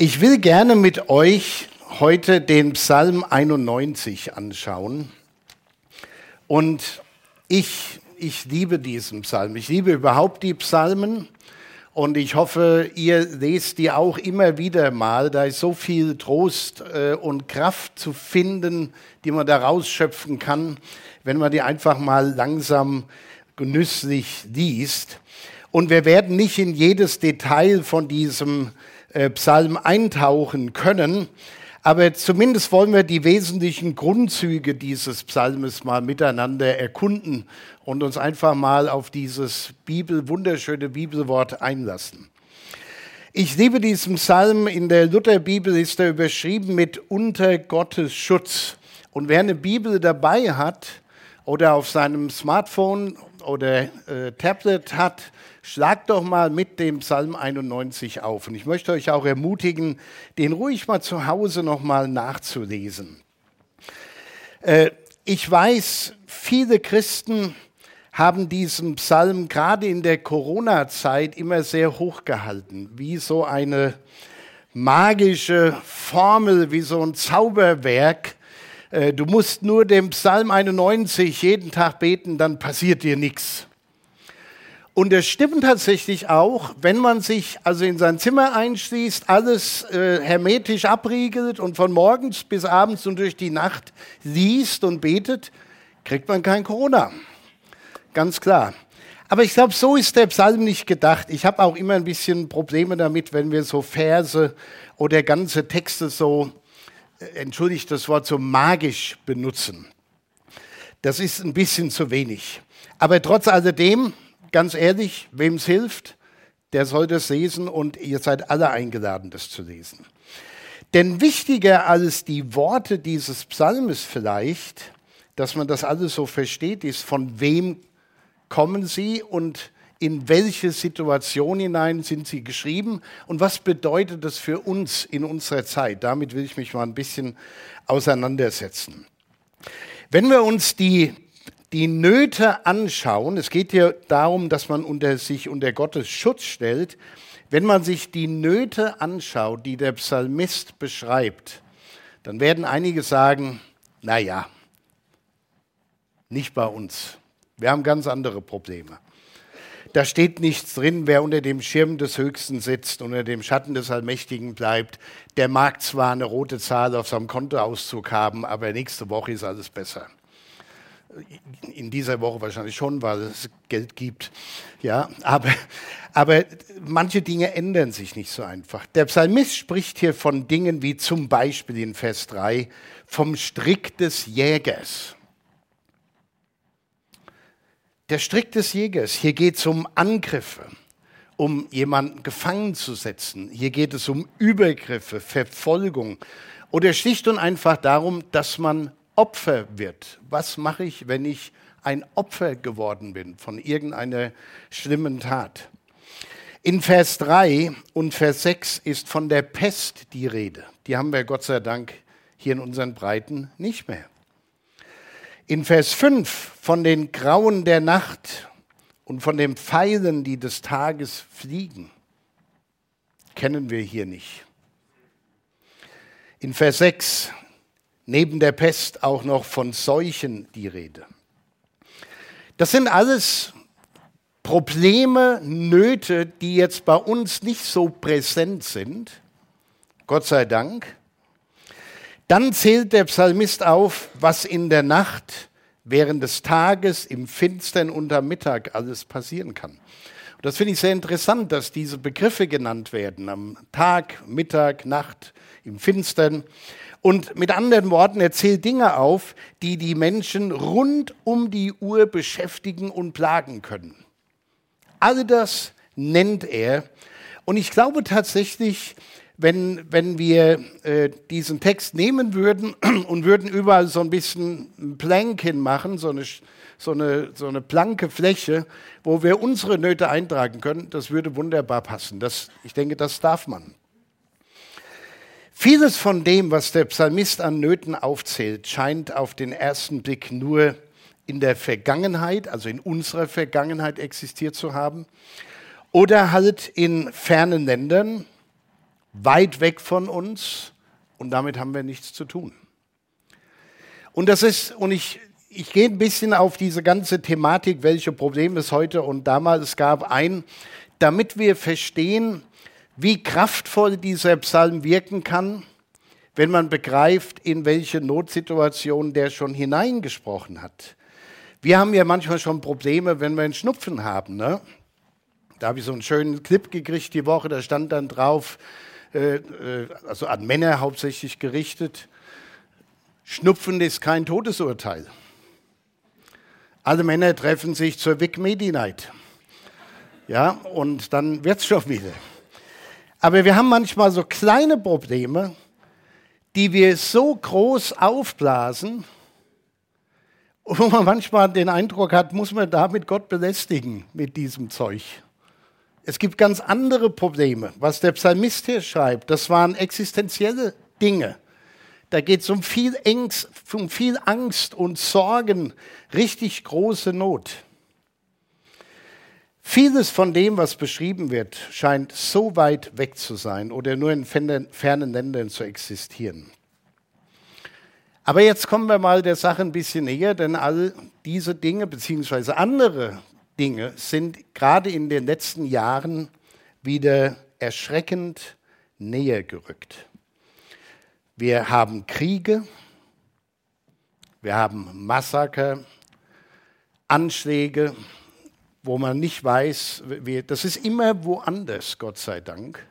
Ich will gerne mit euch heute den Psalm 91 anschauen. Und ich, ich liebe diesen Psalm. Ich liebe überhaupt die Psalmen. Und ich hoffe, ihr lest die auch immer wieder mal. Da ist so viel Trost äh, und Kraft zu finden, die man da rausschöpfen kann, wenn man die einfach mal langsam genüsslich liest. Und wir werden nicht in jedes Detail von diesem äh, Psalm eintauchen können. Aber zumindest wollen wir die wesentlichen Grundzüge dieses Psalmes mal miteinander erkunden und uns einfach mal auf dieses Bibel, wunderschöne Bibelwort einlassen. Ich liebe diesen Psalm. In der Lutherbibel ist er überschrieben mit unter Gottes Schutz. Und wer eine Bibel dabei hat oder auf seinem Smartphone oder äh, Tablet hat, Schlagt doch mal mit dem Psalm 91 auf. Und ich möchte euch auch ermutigen, den ruhig mal zu Hause noch mal nachzulesen. Äh, ich weiß, viele Christen haben diesen Psalm gerade in der Corona-Zeit immer sehr hoch gehalten, wie so eine magische Formel, wie so ein Zauberwerk. Äh, du musst nur den Psalm 91 jeden Tag beten, dann passiert dir nichts. Und es stimmt tatsächlich auch, wenn man sich also in sein Zimmer einschließt, alles äh, hermetisch abriegelt und von morgens bis abends und durch die Nacht liest und betet, kriegt man kein Corona. Ganz klar. Aber ich glaube, so ist der Psalm nicht gedacht. Ich habe auch immer ein bisschen Probleme damit, wenn wir so Verse oder ganze Texte so, äh, entschuldigt das Wort, so magisch benutzen. Das ist ein bisschen zu wenig. Aber trotz alledem, ganz ehrlich, wem es hilft, der soll das lesen und ihr seid alle eingeladen, das zu lesen. Denn wichtiger als die Worte dieses Psalmes vielleicht, dass man das alles so versteht, ist, von wem kommen sie und in welche Situation hinein sind sie geschrieben und was bedeutet das für uns in unserer Zeit. Damit will ich mich mal ein bisschen auseinandersetzen. Wenn wir uns die die Nöte anschauen, es geht hier darum, dass man unter sich unter Gottes Schutz stellt, wenn man sich die Nöte anschaut, die der Psalmist beschreibt, dann werden einige sagen, naja, nicht bei uns. Wir haben ganz andere Probleme. Da steht nichts drin, wer unter dem Schirm des Höchsten sitzt, unter dem Schatten des Allmächtigen bleibt. Der mag zwar eine rote Zahl auf seinem Kontoauszug haben, aber nächste Woche ist alles besser in dieser Woche wahrscheinlich schon, weil es Geld gibt. Ja, aber, aber manche Dinge ändern sich nicht so einfach. Der Psalmist spricht hier von Dingen wie zum Beispiel in Vers 3 vom Strick des Jägers. Der Strick des Jägers, hier geht es um Angriffe, um jemanden gefangen zu setzen. Hier geht es um Übergriffe, Verfolgung oder schlicht und einfach darum, dass man Opfer wird. Was mache ich, wenn ich ein Opfer geworden bin von irgendeiner schlimmen Tat? In Vers 3 und Vers 6 ist von der Pest die Rede. Die haben wir Gott sei Dank hier in unseren Breiten nicht mehr. In Vers 5 von den Grauen der Nacht und von den Pfeilen, die des Tages fliegen, kennen wir hier nicht. In Vers 6 neben der Pest auch noch von Seuchen die Rede. Das sind alles Probleme, Nöte, die jetzt bei uns nicht so präsent sind, Gott sei Dank. Dann zählt der Psalmist auf, was in der Nacht, während des Tages, im Finstern am Mittag alles passieren kann. Und das finde ich sehr interessant, dass diese Begriffe genannt werden, am Tag, Mittag, Nacht, im Finstern. Und mit anderen Worten, er zählt Dinge auf, die die Menschen rund um die Uhr beschäftigen und plagen können. All das nennt er. Und ich glaube tatsächlich, wenn, wenn wir äh, diesen Text nehmen würden und würden überall so ein bisschen ein Planken machen, so eine, so, eine, so eine blanke Fläche, wo wir unsere Nöte eintragen können, das würde wunderbar passen. Das, ich denke, das darf man. Vieles von dem, was der Psalmist an Nöten aufzählt, scheint auf den ersten Blick nur in der Vergangenheit, also in unserer Vergangenheit existiert zu haben, oder halt in fernen Ländern, weit weg von uns und damit haben wir nichts zu tun. Und das ist, und ich, ich gehe ein bisschen auf diese ganze Thematik, welche Probleme es heute und damals gab, ein, damit wir verstehen, wie kraftvoll dieser Psalm wirken kann, wenn man begreift, in welche Notsituation der schon hineingesprochen hat. Wir haben ja manchmal schon Probleme, wenn wir einen Schnupfen haben. Ne? Da habe ich so einen schönen Clip gekriegt die Woche, da stand dann drauf, äh, äh, also an Männer hauptsächlich gerichtet, Schnupfen ist kein Todesurteil. Alle Männer treffen sich zur Vic Medi Night. Ja, und dann wird es schon wieder. Aber wir haben manchmal so kleine Probleme, die wir so groß aufblasen, wo man manchmal den Eindruck hat, muss man damit Gott belästigen mit diesem Zeug. Es gibt ganz andere Probleme. Was der Psalmist hier schreibt, das waren existenzielle Dinge. Da geht es um viel, Ängst, um viel Angst und Sorgen, richtig große Not. Vieles von dem, was beschrieben wird, scheint so weit weg zu sein oder nur in fernen Ländern zu existieren. Aber jetzt kommen wir mal der Sache ein bisschen näher, denn all diese Dinge beziehungsweise andere Dinge sind gerade in den letzten Jahren wieder erschreckend näher gerückt. Wir haben Kriege, wir haben Massaker, Anschläge, wo man nicht weiß, wie, das ist immer woanders, Gott sei Dank.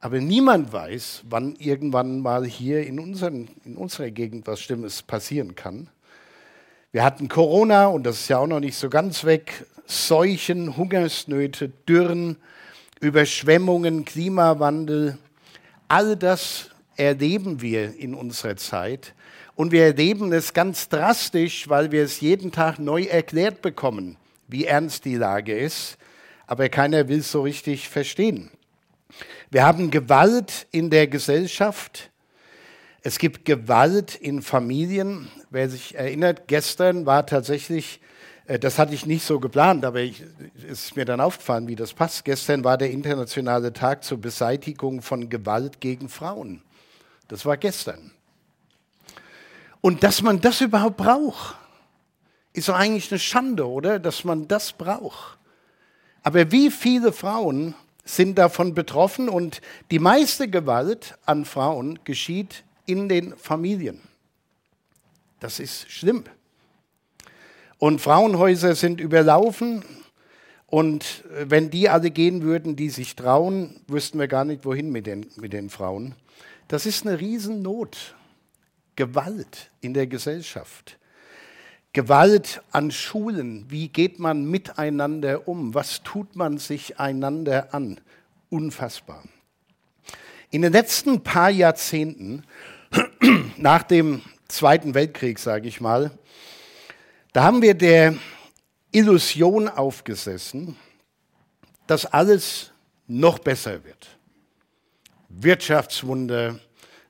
Aber niemand weiß, wann irgendwann mal hier in, unseren, in unserer Gegend was Schlimmes passieren kann. Wir hatten Corona und das ist ja auch noch nicht so ganz weg. Seuchen, Hungersnöte, Dürren, Überschwemmungen, Klimawandel. All das erleben wir in unserer Zeit. Und wir erleben es ganz drastisch, weil wir es jeden Tag neu erklärt bekommen, wie ernst die Lage ist. Aber keiner will es so richtig verstehen. Wir haben Gewalt in der Gesellschaft. Es gibt Gewalt in Familien. Wer sich erinnert, gestern war tatsächlich, äh, das hatte ich nicht so geplant, aber es ist mir dann aufgefallen, wie das passt. Gestern war der internationale Tag zur Beseitigung von Gewalt gegen Frauen. Das war gestern. Und dass man das überhaupt braucht, ist doch eigentlich eine Schande, oder? Dass man das braucht. Aber wie viele Frauen sind davon betroffen und die meiste Gewalt an Frauen geschieht in den Familien. Das ist schlimm. Und Frauenhäuser sind überlaufen. Und wenn die alle gehen würden, die sich trauen, wüssten wir gar nicht, wohin mit den, mit den Frauen. Das ist eine Riesennot. Gewalt in der Gesellschaft. Gewalt an Schulen. Wie geht man miteinander um? Was tut man sich einander an? Unfassbar. In den letzten paar Jahrzehnten nach dem Zweiten Weltkrieg, sage ich mal, da haben wir der Illusion aufgesessen, dass alles noch besser wird. Wirtschaftswunder,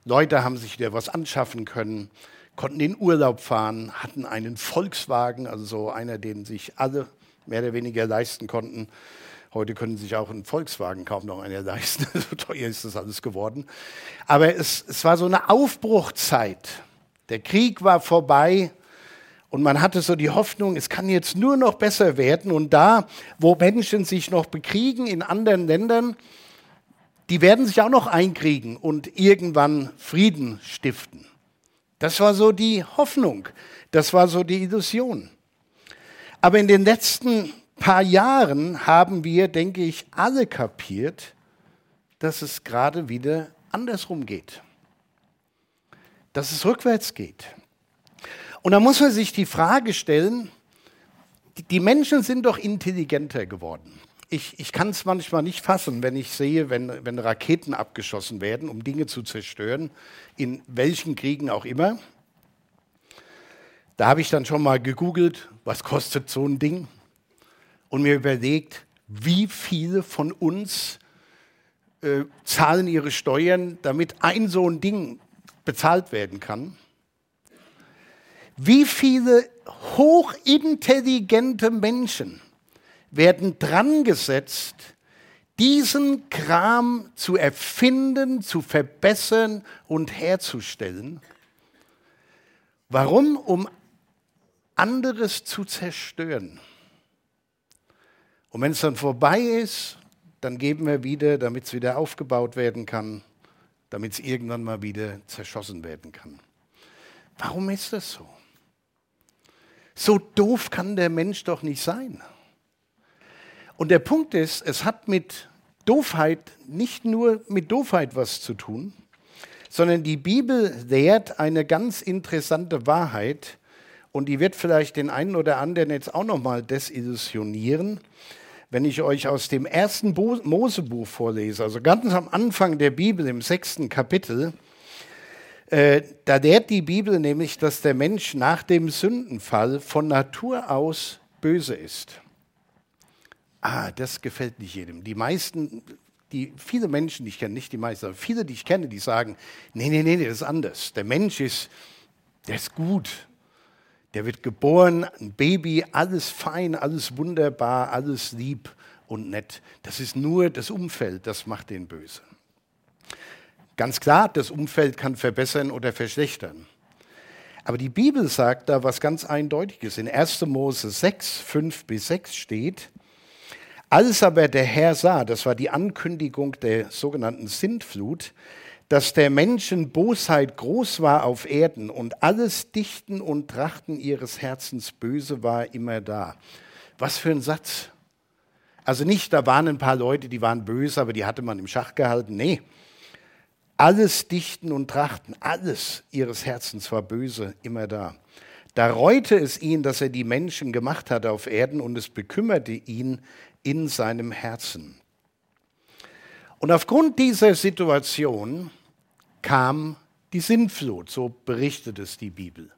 Leute haben sich wieder was anschaffen können, konnten in Urlaub fahren, hatten einen Volkswagen, also so einer, den sich alle mehr oder weniger leisten konnten. Heute können sich auch einen Volkswagen kaum noch einer leisten. so teuer ist das alles geworden. Aber es, es war so eine Aufbruchzeit. Der Krieg war vorbei und man hatte so die Hoffnung, es kann jetzt nur noch besser werden. Und da, wo Menschen sich noch bekriegen in anderen Ländern, die werden sich auch noch einkriegen und irgendwann Frieden stiften. Das war so die Hoffnung, das war so die Illusion. Aber in den letzten paar Jahren haben wir, denke ich, alle kapiert, dass es gerade wieder andersrum geht. Dass es rückwärts geht. Und da muss man sich die Frage stellen, die Menschen sind doch intelligenter geworden ich, ich kann es manchmal nicht fassen, wenn ich sehe, wenn, wenn Raketen abgeschossen werden, um Dinge zu zerstören, in welchen Kriegen auch immer. Da habe ich dann schon mal gegoogelt, was kostet so ein Ding? Und mir überlegt, wie viele von uns äh, zahlen ihre Steuern, damit ein so ein Ding bezahlt werden kann. Wie viele hochintelligente Menschen werden dran gesetzt, diesen Kram zu erfinden, zu verbessern und herzustellen. Warum? Um anderes zu zerstören. Und wenn es dann vorbei ist, dann geben wir wieder, damit es wieder aufgebaut werden kann, damit es irgendwann mal wieder zerschossen werden kann. Warum ist das so? So doof kann der Mensch doch nicht sein. Und der Punkt ist, es hat mit Doofheit nicht nur mit Doofheit was zu tun, sondern die Bibel lehrt eine ganz interessante Wahrheit und die wird vielleicht den einen oder anderen jetzt auch noch mal desillusionieren, wenn ich euch aus dem ersten Mosebuch vorlese, also ganz am Anfang der Bibel im sechsten Kapitel, äh, da lehrt die Bibel nämlich, dass der Mensch nach dem Sündenfall von Natur aus böse ist. Ah, das gefällt nicht jedem. Die meisten, die, viele Menschen, die ich kenne, nicht die meisten, aber viele, die ich kenne, die sagen, nee, nee, nee, das ist anders. Der Mensch ist, der ist gut. Der wird geboren, ein Baby, alles fein, alles wunderbar, alles lieb und nett. Das ist nur das Umfeld, das macht den böse. Ganz klar, das Umfeld kann verbessern oder verschlechtern. Aber die Bibel sagt da was ganz Eindeutiges. In 1. Mose 6, 5 bis 6 steht, als aber der Herr sah, das war die Ankündigung der sogenannten Sintflut, dass der Menschen Bosheit groß war auf Erden und alles Dichten und Trachten ihres Herzens böse war immer da. Was für ein Satz. Also nicht, da waren ein paar Leute, die waren böse, aber die hatte man im Schach gehalten. Nee, alles Dichten und Trachten, alles ihres Herzens war böse, immer da. Da reute es ihn, dass er die Menschen gemacht hatte auf Erden und es bekümmerte ihn in seinem Herzen. Und aufgrund dieser Situation kam die Sintflut, so berichtet es die Bibel.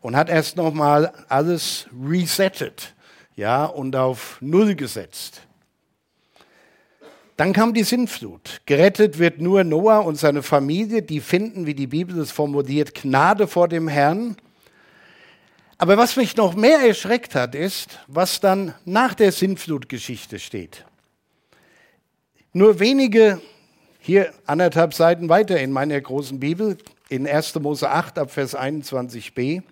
Und hat erst nochmal alles resettet, ja, und auf Null gesetzt. Dann kam die Sintflut. Gerettet wird nur Noah und seine Familie, die finden, wie die Bibel es formuliert, Gnade vor dem Herrn. Aber was mich noch mehr erschreckt hat, ist, was dann nach der Sintflutgeschichte steht. Nur wenige, hier anderthalb Seiten weiter in meiner großen Bibel, in 1. Mose 8 ab Vers 21b,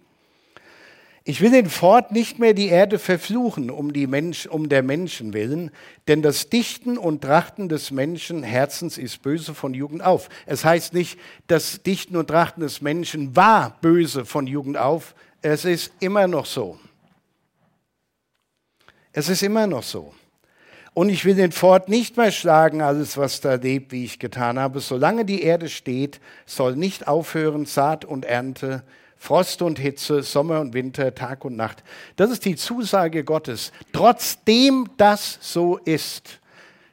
ich will den Fort nicht mehr die Erde verfluchen um, die Mensch, um der Menschen willen, denn das Dichten und Trachten des Menschen Herzens ist böse von Jugend auf. Es heißt nicht, das Dichten und Trachten des Menschen war böse von Jugend auf. Es ist immer noch so. Es ist immer noch so. Und ich will den Fort nicht mehr schlagen, alles was da lebt, wie ich getan habe. Solange die Erde steht, soll nicht aufhören Saat und Ernte, Frost und Hitze, Sommer und Winter, Tag und Nacht. Das ist die Zusage Gottes. Trotzdem das so ist,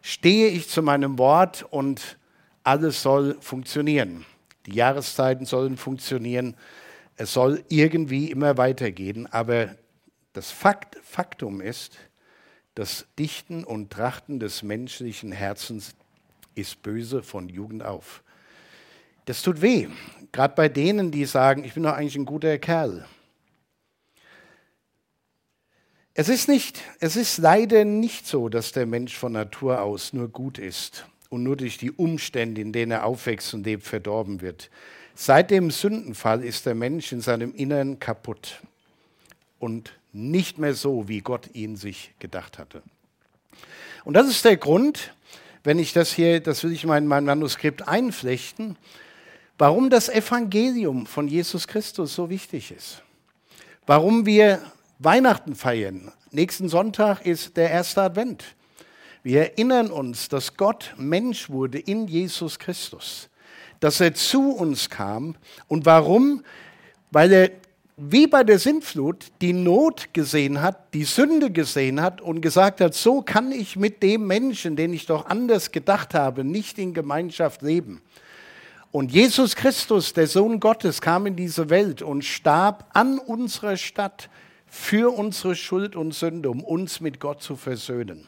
stehe ich zu meinem Wort und alles soll funktionieren. Die Jahreszeiten sollen funktionieren. Es soll irgendwie immer weitergehen. Aber das Fakt, Faktum ist, das Dichten und Trachten des menschlichen Herzens ist böse von Jugend auf. Das tut weh, gerade bei denen, die sagen, ich bin doch eigentlich ein guter Kerl. Es ist nicht, es ist leider nicht so, dass der Mensch von Natur aus nur gut ist und nur durch die Umstände, in denen er aufwächst und lebt, verdorben wird. Seit dem Sündenfall ist der Mensch in seinem Inneren kaputt und nicht mehr so, wie Gott ihn sich gedacht hatte. Und das ist der Grund, wenn ich das hier, das will ich in mein Manuskript einflechten, warum das Evangelium von Jesus Christus so wichtig ist. Warum wir Weihnachten feiern. Nächsten Sonntag ist der erste Advent. Wir erinnern uns, dass Gott Mensch wurde in Jesus Christus, dass er zu uns kam. Und warum? Weil er wie bei der Sintflut die Not gesehen hat, die Sünde gesehen hat und gesagt hat, so kann ich mit dem Menschen, den ich doch anders gedacht habe, nicht in Gemeinschaft leben. Und Jesus Christus, der Sohn Gottes, kam in diese Welt und starb an unserer Stadt für unsere Schuld und Sünde, um uns mit Gott zu versöhnen.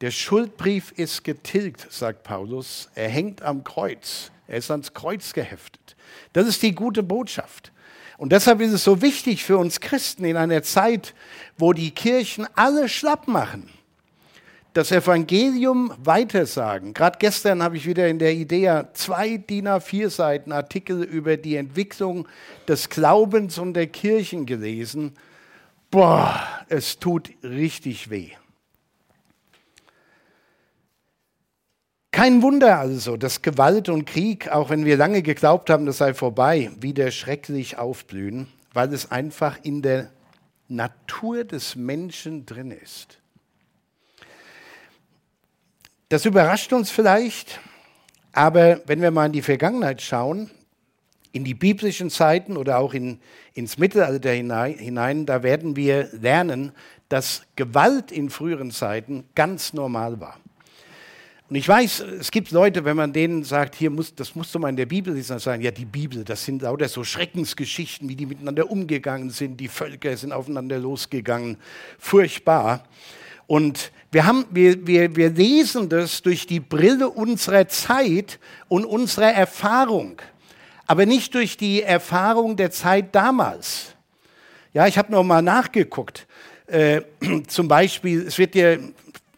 Der Schuldbrief ist getilgt, sagt Paulus. Er hängt am Kreuz. Er ist ans Kreuz geheftet. Das ist die gute Botschaft. Und deshalb ist es so wichtig für uns Christen in einer Zeit, wo die Kirchen alle schlapp machen, das Evangelium weitersagen. Gerade gestern habe ich wieder in der Idee zwei DIN A4 Seiten Artikel über die Entwicklung des Glaubens und der Kirchen gelesen. Boah, es tut richtig weh. Kein Wunder also, dass Gewalt und Krieg, auch wenn wir lange geglaubt haben, das sei vorbei, wieder schrecklich aufblühen, weil es einfach in der Natur des Menschen drin ist. Das überrascht uns vielleicht, aber wenn wir mal in die Vergangenheit schauen, in die biblischen Zeiten oder auch in, ins Mittelalter hinein, da werden wir lernen, dass Gewalt in früheren Zeiten ganz normal war. Und ich weiß, es gibt Leute, wenn man denen sagt, hier muss, das musst du mal in der Bibel lesen, dann sagen, ja, die Bibel, das sind lauter so Schreckensgeschichten, wie die miteinander umgegangen sind, die Völker sind aufeinander losgegangen, furchtbar. Und wir, haben, wir, wir, wir lesen das durch die Brille unserer Zeit und unserer Erfahrung, aber nicht durch die Erfahrung der Zeit damals. Ja, ich habe noch mal nachgeguckt. Äh, zum Beispiel, es wird dir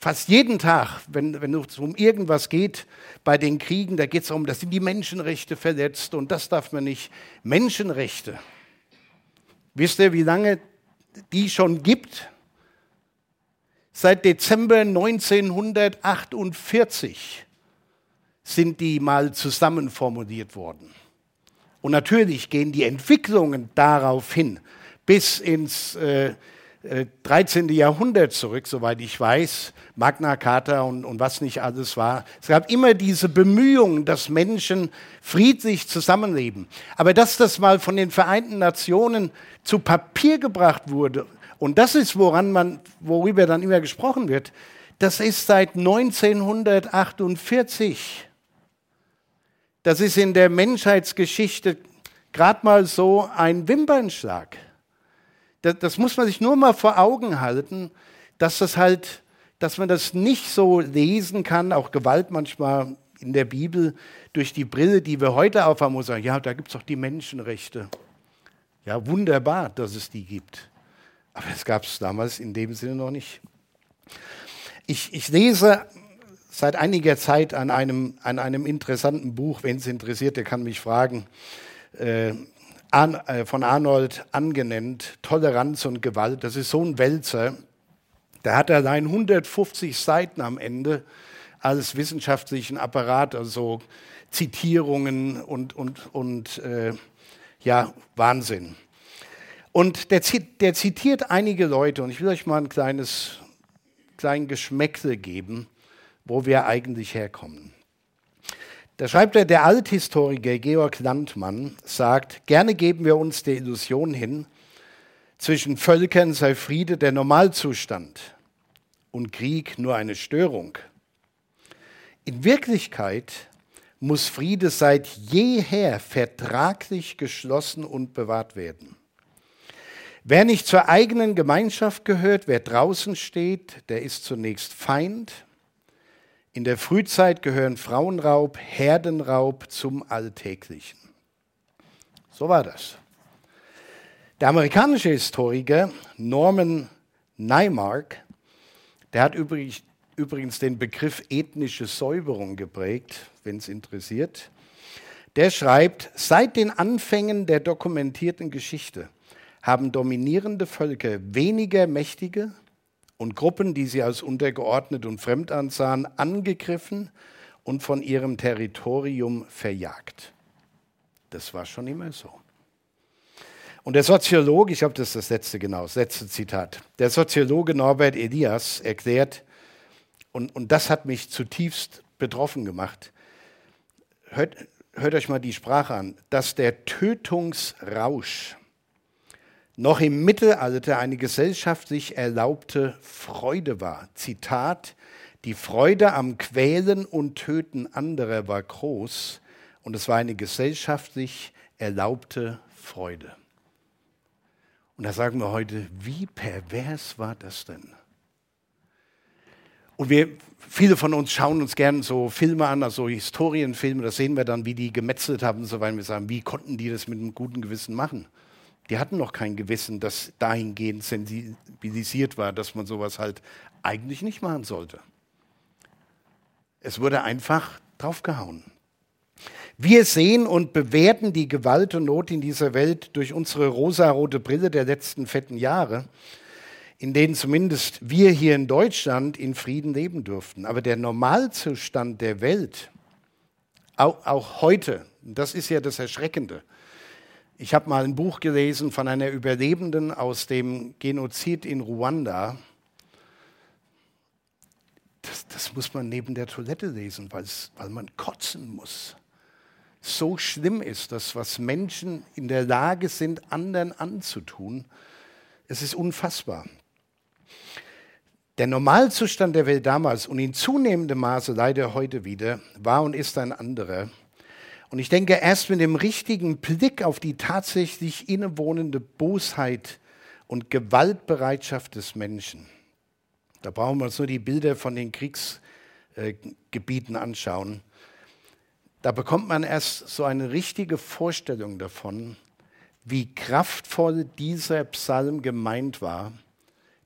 fast jeden Tag, wenn, wenn es um irgendwas geht, bei den Kriegen, da geht es darum, da sind die Menschenrechte verletzt und das darf man nicht. Menschenrechte. Wisst ihr, wie lange die schon gibt? Seit Dezember 1948 sind die mal zusammen formuliert worden. Und natürlich gehen die Entwicklungen darauf hin bis ins äh, 13. Äh, Jahrhundert zurück, soweit ich weiß, Magna Carta und, und was nicht alles war. Es gab immer diese Bemühungen, dass Menschen friedlich zusammenleben. Aber dass das mal von den Vereinten Nationen zu Papier gebracht wurde, und das ist, woran man, worüber dann immer gesprochen wird, das ist seit 1948. Das ist in der Menschheitsgeschichte gerade mal so ein Wimpernschlag. Das, das, muss man sich nur mal vor Augen halten, dass das halt, dass man das nicht so lesen kann, auch Gewalt manchmal in der Bibel durch die Brille, die wir heute aufhaben, muss sagen, ja, da gibt es doch die Menschenrechte. Ja, wunderbar, dass es die gibt. Aber es gab es damals in dem Sinne noch nicht. Ich, ich lese seit einiger Zeit an einem, an einem interessanten Buch, wenn es interessiert, der kann mich fragen. Äh, äh, von Arnold angenannt, Toleranz und Gewalt. Das ist so ein Wälzer. Der hat allein 150 Seiten am Ende als wissenschaftlichen Apparat, also Zitierungen und, und, und äh, ja, Wahnsinn. Und der, der, zitiert einige Leute und ich will euch mal ein kleines klein Geschmäckle geben, wo wir eigentlich herkommen. Da schreibt er, der Althistoriker Georg Landmann sagt, gerne geben wir uns der Illusion hin, zwischen Völkern sei Friede der Normalzustand und Krieg nur eine Störung. In Wirklichkeit muss Friede seit jeher vertraglich geschlossen und bewahrt werden. Wer nicht zur eigenen Gemeinschaft gehört, wer draußen steht, der ist zunächst Feind in der Frühzeit gehören Frauenraub, Herdenraub zum Alltäglichen. So war das. Der amerikanische Historiker Norman Neimark, der hat übrigens den Begriff ethnische Säuberung geprägt, wenn es interessiert. Der schreibt, seit den Anfängen der dokumentierten Geschichte haben dominierende Völker weniger mächtige, und Gruppen, die sie als untergeordnet und fremd ansahen, angegriffen und von ihrem Territorium verjagt. Das war schon immer so. Und der Soziologe, ich glaube, das ist das letzte genau, das letzte Zitat, der Soziologe Norbert Elias erklärt, und, und das hat mich zutiefst betroffen gemacht, hört, hört euch mal die Sprache an, dass der Tötungsrausch noch im Mittelalter eine gesellschaftlich erlaubte Freude war. Zitat, die Freude am Quälen und Töten anderer war groß und es war eine gesellschaftlich erlaubte Freude. Und da sagen wir heute, wie pervers war das denn? Und wir, viele von uns schauen uns gern so Filme an, also Historienfilme, da sehen wir dann, wie die gemetzelt haben und so weiter. Wir sagen, wie konnten die das mit einem guten Gewissen machen? Die hatten noch kein Gewissen, das dahingehend sensibilisiert war, dass man sowas halt eigentlich nicht machen sollte. Es wurde einfach draufgehauen. Wir sehen und bewerten die Gewalt und Not in dieser Welt durch unsere rosarote Brille der letzten fetten Jahre, in denen zumindest wir hier in Deutschland in Frieden leben durften. Aber der Normalzustand der Welt, auch, auch heute, das ist ja das Erschreckende. Ich habe mal ein Buch gelesen von einer Überlebenden aus dem Genozid in Ruanda. Das, das muss man neben der Toilette lesen, weil man kotzen muss so schlimm ist, das, was Menschen in der Lage sind, anderen anzutun. Es ist unfassbar. Der Normalzustand der Welt damals und in zunehmendem Maße leider heute wieder war und ist ein anderer. Und ich denke, erst mit dem richtigen Blick auf die tatsächlich innewohnende Bosheit und Gewaltbereitschaft des Menschen, da brauchen wir uns nur die Bilder von den Kriegsgebieten anschauen, da bekommt man erst so eine richtige Vorstellung davon, wie kraftvoll dieser Psalm gemeint war,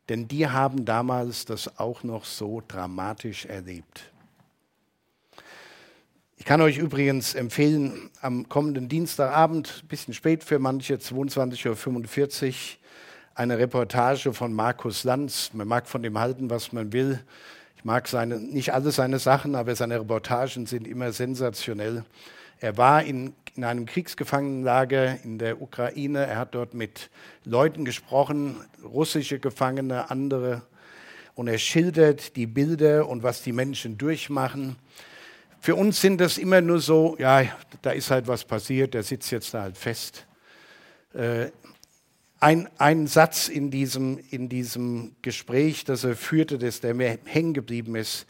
denn die haben damals das auch noch so dramatisch erlebt. Ich kann euch übrigens empfehlen, am kommenden Dienstagabend, ein bisschen spät für manche, 22.45 Uhr, eine Reportage von Markus Lanz. Man mag von dem halten, was man will mag seine, nicht alle seine Sachen, aber seine Reportagen sind immer sensationell. Er war in, in einem Kriegsgefangenenlager in der Ukraine. Er hat dort mit Leuten gesprochen, russische Gefangene, andere. Und er schildert die Bilder und was die Menschen durchmachen. Für uns sind das immer nur so, ja, da ist halt was passiert, der sitzt jetzt da halt fest. Äh, ein, ein Satz in diesem, in diesem Gespräch, das er führte, das, der mir hängen geblieben ist.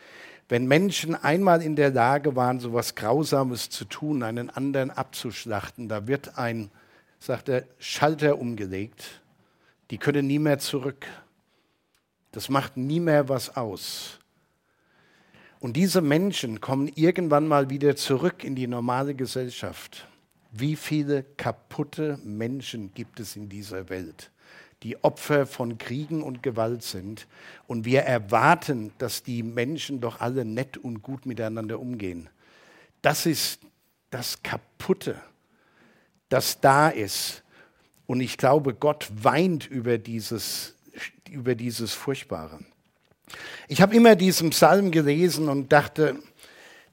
Wenn Menschen einmal in der Lage waren, so etwas Grausames zu tun, einen anderen abzuschlachten, da wird ein, sagt er, Schalter umgelegt. Die können nie mehr zurück. Das macht nie mehr was aus. Und diese Menschen kommen irgendwann mal wieder zurück in die normale Gesellschaft. Wie viele kaputte Menschen gibt es in dieser Welt, die Opfer von Kriegen und Gewalt sind? Und wir erwarten, dass die Menschen doch alle nett und gut miteinander umgehen. Das ist das Kaputte, das da ist. Und ich glaube, Gott weint über dieses, über dieses Furchtbare. Ich habe immer diesen Psalm gelesen und dachte,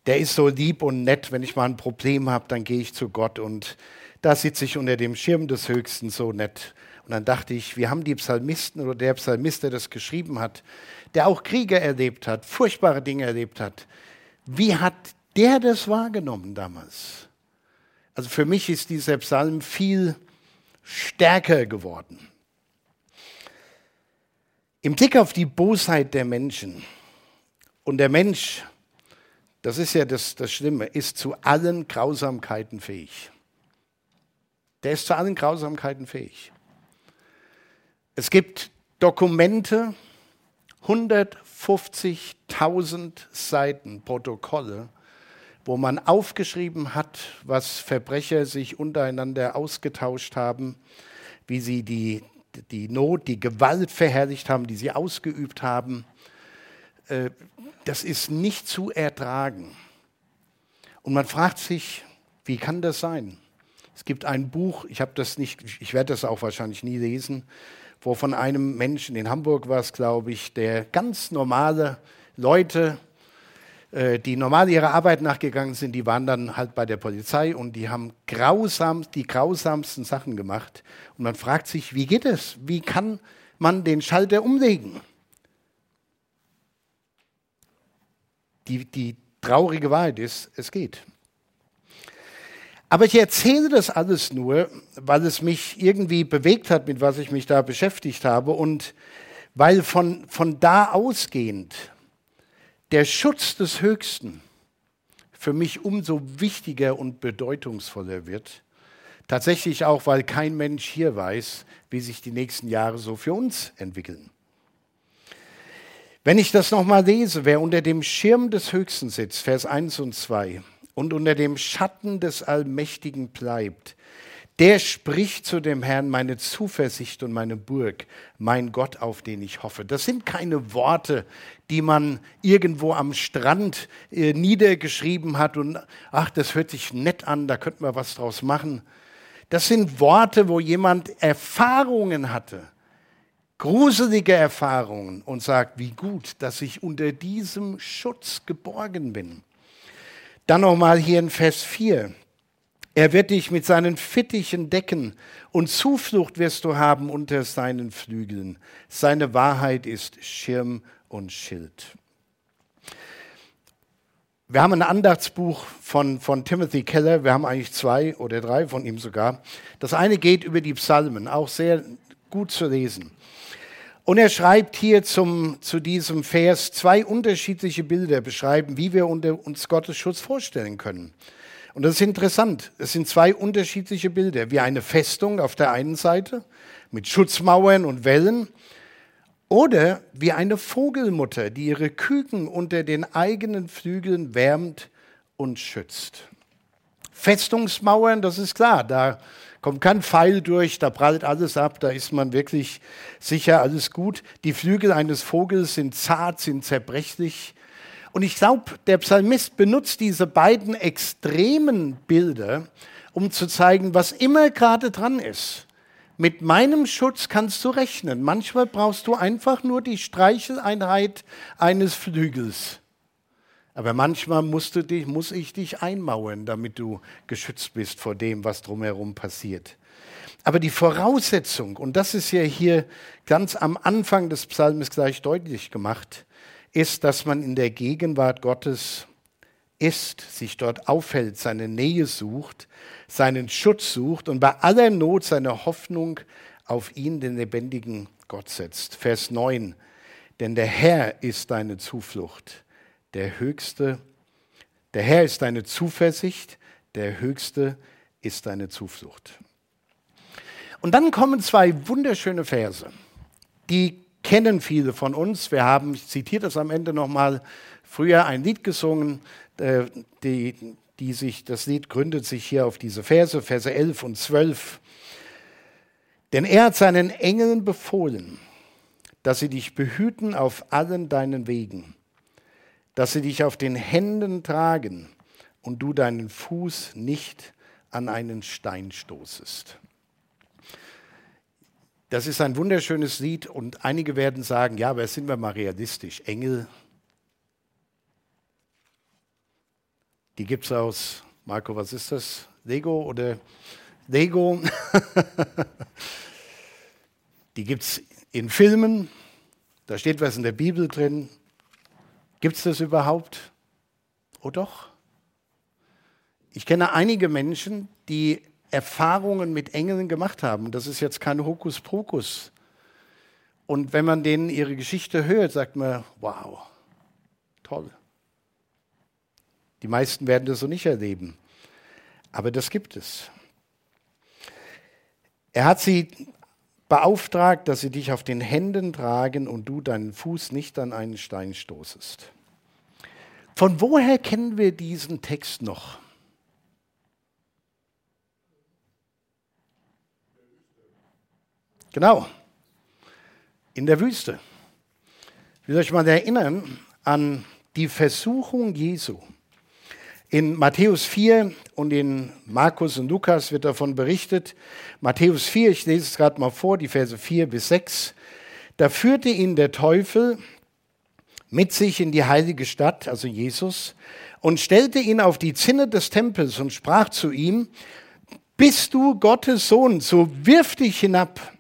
der ist so lieb und nett, wenn ich mal ein Problem habe, dann gehe ich zu Gott und da sitze ich unter dem Schirm des Höchsten so nett. Und dann dachte ich, wir haben die Psalmisten oder der Psalmist, der das geschrieben hat, der auch Kriege erlebt hat, furchtbare Dinge erlebt hat. Wie hat der das wahrgenommen damals? Also für mich ist dieser Psalm viel stärker geworden. Im Blick auf die Bosheit der Menschen und der Mensch das ist ja das, das Schlimme, ist zu allen Grausamkeiten fähig. Der ist zu allen Grausamkeiten fähig. Es gibt Dokumente, 150.000 Seiten Protokolle, wo man aufgeschrieben hat, was Verbrecher sich untereinander ausgetauscht haben, wie sie die, die Not, die Gewalt verherrlicht haben, die sie ausgeübt haben. Äh, das ist nicht zu ertragen. Und man fragt sich, wie kann das sein? Es gibt ein Buch, ich habe das nicht, ich werde das auch wahrscheinlich nie lesen, wo von einem Menschen in Hamburg war es, glaube ich, der ganz normale Leute, die normal ihrer Arbeit nachgegangen sind, die waren dann halt bei der Polizei und die haben grausam, die grausamsten Sachen gemacht. Und man fragt sich, wie geht es? Wie kann man den Schalter umlegen? die, die traurige Wahrheit ist, es geht. Aber ich erzähle das alles nur, weil es mich irgendwie bewegt hat, mit was ich mich da beschäftigt habe und weil von, von da ausgehend der Schutz des Höchsten für mich umso wichtiger und bedeutungsvoller wird. Tatsächlich auch, weil kein Mensch hier weiß, wie sich die nächsten Jahre so für uns entwickeln. Wenn ich das nochmal lese, wer unter dem Schirm des Höchsten sitzt, Vers 1 und 2, und unter dem Schatten des Allmächtigen bleibt, Der spricht zu dem Herrn, meine Zuversicht und meine Burg, mein Gott, auf den ich hoffe. Das sind keine Worte, die man irgendwo am Strand äh, niedergeschrieben hat und ach, das hört sich nett an, da könnten wir was draus machen. Das sind Worte, wo jemand Erfahrungen hatte, gruselige Erfahrungen und sagt, wie gut, dass ich unter diesem Schutz geborgen bin. Dann nochmal hier in Vers 4. Er wird dich mit seinen Fittichen decken und Zuflucht wirst du haben unter seinen Flügeln. Seine Wahrheit ist Schirm und Schild. Wir haben ein Andachtsbuch von, von Timothy Keller, wir haben eigentlich zwei oder drei von ihm sogar. Das eine geht über die Psalmen, auch sehr gut zu lesen. Und er schreibt hier zum, zu diesem Vers zwei unterschiedliche Bilder, beschreiben, wie wir uns Gottes Schutz vorstellen können. Und das ist interessant. Es sind zwei unterschiedliche Bilder, wie eine Festung auf der einen Seite mit Schutzmauern und Wellen oder wie eine Vogelmutter, die ihre Küken unter den eigenen Flügeln wärmt und schützt. Festungsmauern, das ist klar, da kommt kein Pfeil durch, da prallt alles ab, da ist man wirklich sicher, alles gut. Die Flügel eines Vogels sind zart, sind zerbrechlich. Und ich glaube, der Psalmist benutzt diese beiden extremen Bilder, um zu zeigen, was immer gerade dran ist. Mit meinem Schutz kannst du rechnen. Manchmal brauchst du einfach nur die Streicheleinheit eines Flügels. Aber manchmal musst du dich, muss ich dich einmauern, damit du geschützt bist vor dem, was drumherum passiert. Aber die Voraussetzung, und das ist ja hier ganz am Anfang des Psalms gleich deutlich gemacht, ist, dass man in der Gegenwart Gottes ist, sich dort aufhält, seine Nähe sucht, seinen Schutz sucht und bei aller Not seine Hoffnung auf ihn, den lebendigen Gott setzt. Vers 9. Denn der Herr ist deine Zuflucht, der Höchste. Der Herr ist deine Zuversicht, der Höchste ist deine Zuflucht. Und dann kommen zwei wunderschöne Verse, die kennen viele von uns. Wir haben, ich zitiere das am Ende nochmal, früher ein Lied gesungen, äh, die, die sich, das Lied gründet sich hier auf diese Verse, Verse 11 und 12. Denn er hat seinen Engeln befohlen, dass sie dich behüten auf allen deinen Wegen, dass sie dich auf den Händen tragen und du deinen Fuß nicht an einen Stein stoßest. Das ist ein wunderschönes Lied und einige werden sagen, ja, aber sind wir mal realistisch. Engel, die gibt es aus, Marco, was ist das? Lego oder Lego? die gibt es in Filmen, da steht was in der Bibel drin. Gibt es das überhaupt? Oh doch. Ich kenne einige Menschen, die Erfahrungen mit Engeln gemacht haben. Das ist jetzt kein Hokuspokus. Und wenn man denen ihre Geschichte hört, sagt man, wow, toll. Die meisten werden das so nicht erleben. Aber das gibt es. Er hat sie beauftragt, dass sie dich auf den Händen tragen und du deinen Fuß nicht an einen Stein stoßest. Von woher kennen wir diesen Text noch? Genau, in der Wüste. Ich will euch mal erinnern an die Versuchung Jesu. In Matthäus 4 und in Markus und Lukas wird davon berichtet. Matthäus 4, ich lese es gerade mal vor, die Verse 4 bis 6. Da führte ihn der Teufel mit sich in die heilige Stadt, also Jesus, und stellte ihn auf die Zinne des Tempels und sprach zu ihm, bist du Gottes Sohn, so wirf dich hinab,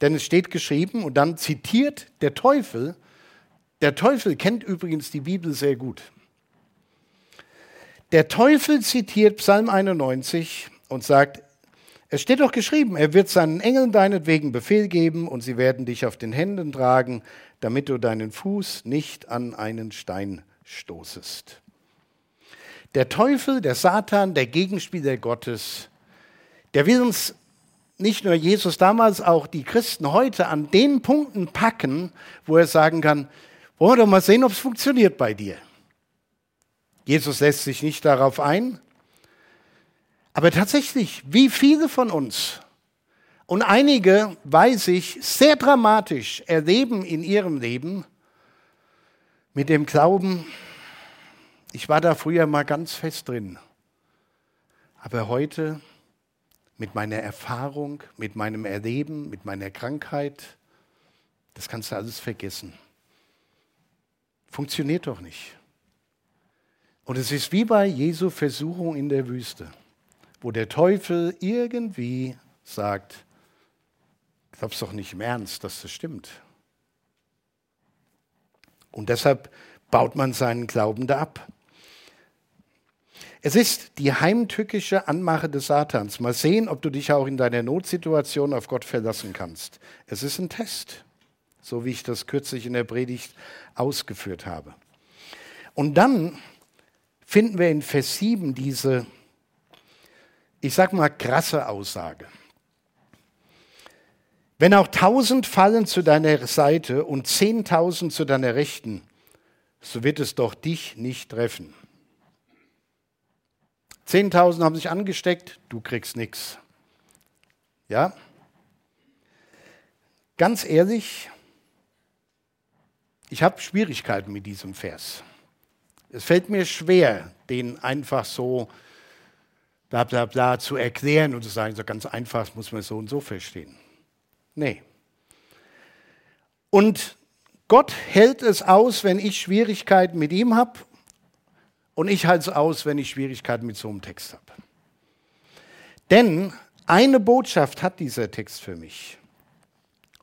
denn es steht geschrieben und dann zitiert der Teufel, der Teufel kennt übrigens die Bibel sehr gut. Der Teufel zitiert Psalm 91 und sagt, es steht doch geschrieben, er wird seinen Engeln deinetwegen Befehl geben und sie werden dich auf den Händen tragen, damit du deinen Fuß nicht an einen Stein stoßest. Der Teufel, der Satan, der Gegenspieler Gottes, der will uns nicht nur Jesus damals, auch die Christen heute an den Punkten packen, wo er sagen kann, wollen wir doch mal sehen, ob es funktioniert bei dir. Jesus lässt sich nicht darauf ein, Aber tatsächlich, wie viele von uns und einige, weiß ich, sehr dramatisch erleben in ihrem Leben mit dem Glauben, ich war da früher mal ganz fest drin, aber heute mit meiner Erfahrung, mit meinem Erleben, mit meiner Krankheit, das kannst du alles vergessen. Funktioniert doch nicht. Und es ist wie bei Jesu Versuchung in der Wüste, wo der Teufel irgendwie sagt, glaubst doch nicht im Ernst, dass das stimmt. Und deshalb baut man seinen Glauben da ab. Es ist die heimtückische Anmache des Satans. Mal sehen, ob du dich auch in deiner Notsituation auf Gott verlassen kannst. Es ist ein Test, so wie ich das kürzlich in der Predigt ausgeführt habe. Und dann finden wir in Vers 7 diese, ich sag mal, krasse Aussage. Wenn auch tausend fallen zu deiner Seite und zehntausend zu deiner Rechten, so wird es doch dich nicht treffen. Zehntausend haben sich angesteckt, du kriegst nichts. Ja? Ganz ehrlich, ich habe Schwierigkeiten mit diesem Vers. Es fällt mir schwer, den einfach so bla bla bla zu erklären und zu sagen, so ganz einfach muss man es so und so verstehen. Nee. Und Gott hält es aus, wenn ich Schwierigkeiten mit ihm habe und ich halte es aus, wenn ich Schwierigkeiten mit so einem Text habe. Denn eine Botschaft hat dieser Text für mich.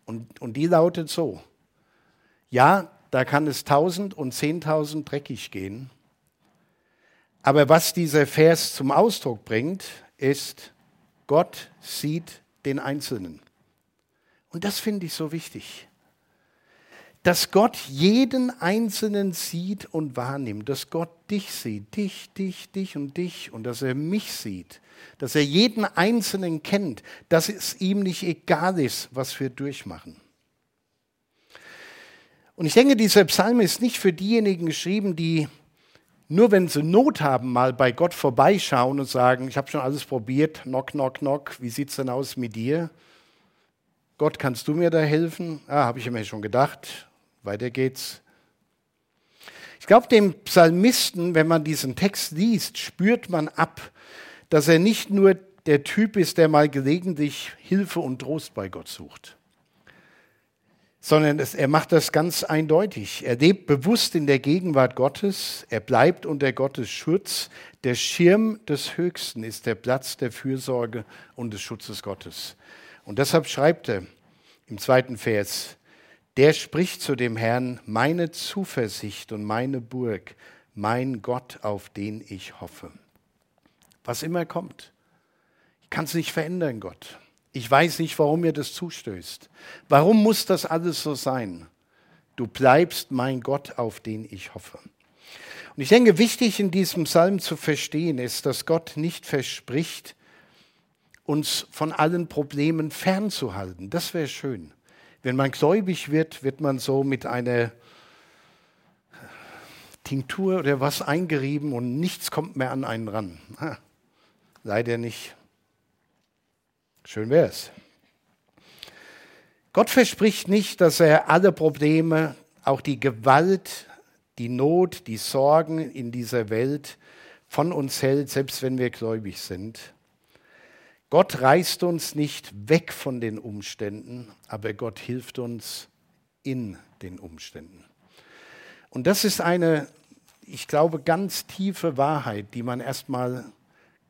Und, und die lautet so. Ja, da kann es tausend und zehntausend dreckig gehen. Aber was dieser Vers zum Ausdruck bringt, ist, Gott sieht den Einzelnen. Und das finde ich so wichtig. Dass Gott jeden Einzelnen sieht und wahrnimmt, dass Gott dich sieht, dich, dich, dich und dich und dass er mich sieht, dass er jeden Einzelnen kennt, dass es ihm nicht egal ist, was wir durchmachen. Und ich denke, dieser Psalm ist nicht für diejenigen geschrieben, die nur wenn sie Not haben, mal bei Gott vorbeischauen und sagen, ich habe schon alles probiert, knock, knock, knock, wie sieht es denn aus mit dir? Gott, kannst du mir da helfen? Ah, habe ich mir schon gedacht. Weiter geht's. Ich glaube, dem Psalmisten, wenn man diesen Text liest, spürt man ab, dass er nicht nur der Typ ist, der mal gelegentlich Hilfe und Trost bei Gott sucht, sondern es, er macht das ganz eindeutig. Er lebt bewusst in der Gegenwart Gottes, er bleibt unter Gottes Schutz. Der Schirm des Höchsten ist der Platz der Fürsorge und des Schutzes Gottes. Und deshalb schreibt er im zweiten Vers, der spricht zu dem Herrn, meine Zuversicht und meine Burg, mein Gott, auf den ich hoffe. Was immer kommt, ich kann es nicht verändern, Gott. Ich weiß nicht, warum mir das zustößt. Warum muss das alles so sein? Du bleibst mein Gott, auf den ich hoffe. Und ich denke, wichtig in diesem Psalm zu verstehen ist, dass Gott nicht verspricht, uns von allen Problemen fernzuhalten. Das wäre schön. Wenn man gläubig wird, wird man so mit einer Tinktur oder was eingerieben und nichts kommt mehr an einen ran. Ha, leider nicht. Schön wäre es. Gott verspricht nicht, dass er alle Probleme, auch die Gewalt, die Not, die Sorgen in dieser Welt von uns hält, selbst wenn wir gläubig sind. Gott reißt uns nicht weg von den Umständen, aber Gott hilft uns in den Umständen. Und das ist eine, ich glaube, ganz tiefe Wahrheit, die man erstmal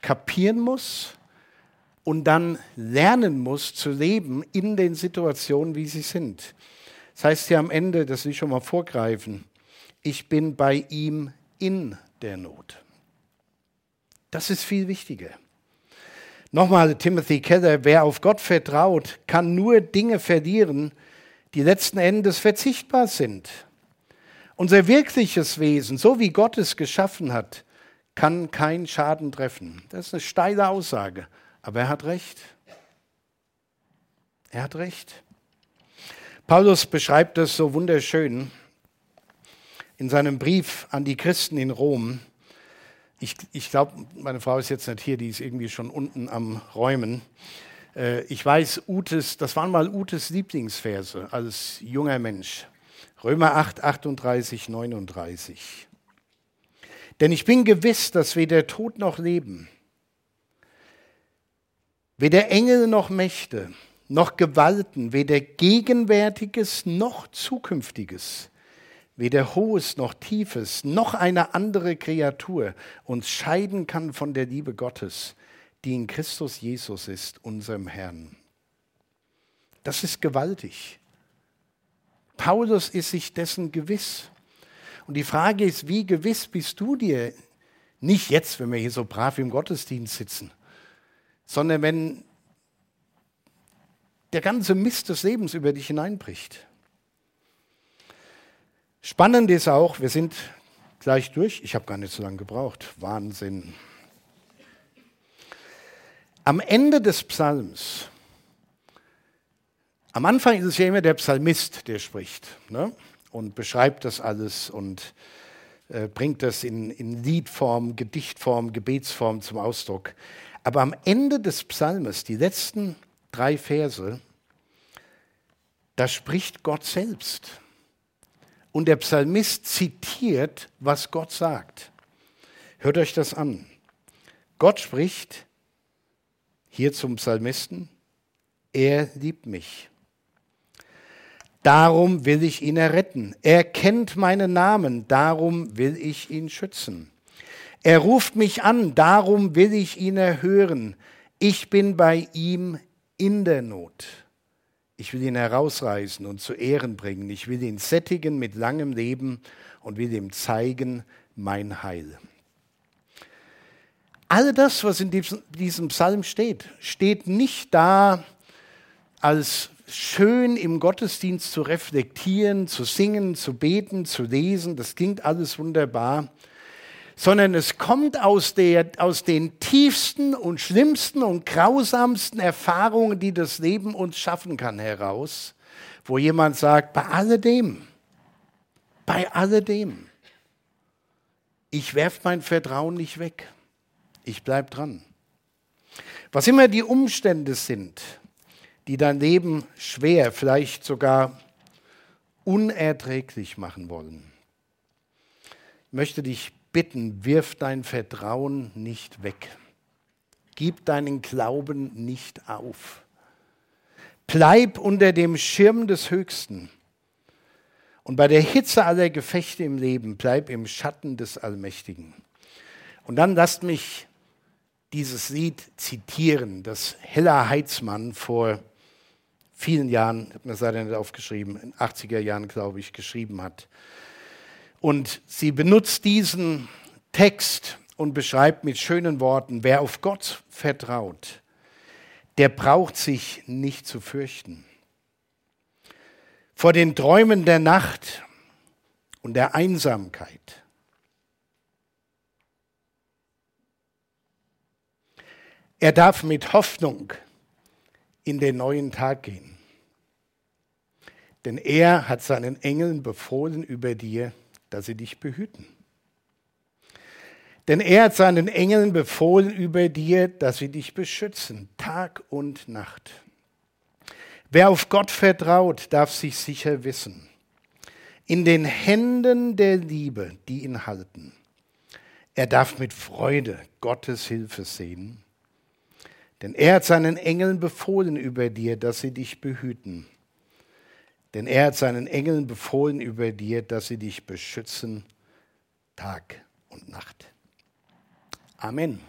kapieren muss und dann lernen muss zu leben in den Situationen, wie sie sind. Das heißt ja am Ende, das will ich schon mal vorgreifen, ich bin bei ihm in der Not. Das ist viel wichtiger. Nochmal Timothy Keller, wer auf Gott vertraut, kann nur Dinge verlieren, die letzten Endes verzichtbar sind. Unser wirkliches Wesen, so wie Gott es geschaffen hat, kann kein Schaden treffen. Das ist eine steile Aussage, aber er hat recht. Er hat recht. Paulus beschreibt das so wunderschön in seinem Brief an die Christen in Rom. Ich, ich glaube, meine Frau ist jetzt nicht hier, die ist irgendwie schon unten am Räumen. Äh, ich weiß, Utes, das waren mal Utes Lieblingsverse als junger Mensch. Römer 8, 38, 39. Denn ich bin gewiss, dass weder Tod noch Leben, weder Engel noch Mächte, noch Gewalten, weder Gegenwärtiges noch Zukünftiges, weder Hohes noch Tiefes, noch eine andere Kreatur uns scheiden kann von der Liebe Gottes, die in Christus Jesus ist, unserem Herrn. Das ist gewaltig. Paulus ist sich dessen gewiss. Und die Frage ist, wie gewiss bist du dir? Nicht jetzt, wenn wir hier so brav im Gottesdienst sitzen, sondern wenn der ganze Mist des Lebens über dich hineinbricht. Spannend ist auch, wir sind gleich durch. Ich habe gar nicht so lange gebraucht. Wahnsinn. Am Ende des Psalms, am Anfang ist es ja immer der Psalmist, der spricht ne? und beschreibt das alles und äh, bringt das in, in Liedform, Gedichtform, Gebetsform zum Ausdruck. Aber am Ende des Psalmes, die letzten drei Verse, da spricht Gott selbst. Und der Psalmist zitiert, was Gott sagt. Hört euch das an. Gott spricht hier zum Psalmisten, er liebt mich. Darum will ich ihn erretten. Er kennt meinen Namen, darum will ich ihn schützen. Er ruft mich an, darum will ich ihn erhören. Ich bin bei ihm in der Not. Ich will ihn herausreißen und zu Ehren bringen. Ich will ihn sättigen mit langem Leben und will ihm zeigen mein Heil. All das, was in diesem Psalm steht, steht nicht da als schön im Gottesdienst zu reflektieren, zu singen, zu beten, zu lesen. Das klingt alles wunderbar sondern es kommt aus, der, aus den tiefsten und schlimmsten und grausamsten Erfahrungen, die das Leben uns schaffen kann, heraus, wo jemand sagt, bei alledem, bei alledem, ich werfe mein Vertrauen nicht weg, ich bleibe dran. Was immer die Umstände sind, die dein Leben schwer, vielleicht sogar unerträglich machen wollen, ich möchte dich bitten, wirf dein Vertrauen nicht weg. Gib deinen Glauben nicht auf. Bleib unter dem Schirm des Höchsten. Und bei der Hitze aller Gefechte im Leben bleib im Schatten des Allmächtigen. Und dann lasst mich dieses Lied zitieren, das Hella Heitzmann vor vielen Jahren, ich habe mir das leider nicht aufgeschrieben, in den 80er Jahren, glaube ich, geschrieben hat. Und sie benutzt diesen Text und beschreibt mit schönen Worten, wer auf Gott vertraut, der braucht sich nicht zu fürchten. Vor den Träumen der Nacht und der Einsamkeit. Er darf mit Hoffnung in den neuen Tag gehen. Denn er hat seinen Engeln befohlen über dir, dass sie dich behüten. Denn er hat seinen Engeln befohlen über dir, dass sie dich beschützen, Tag und Nacht. Wer auf Gott vertraut, darf sich sicher wissen. In den Händen der Liebe, die ihn halten. Er darf mit Freude Gottes Hilfe sehen. Denn er hat seinen Engeln befohlen über dir, dass sie dich behüten. Denn er hat seinen Engeln befohlen über dir, dass sie dich beschützen Tag und Nacht. Amen.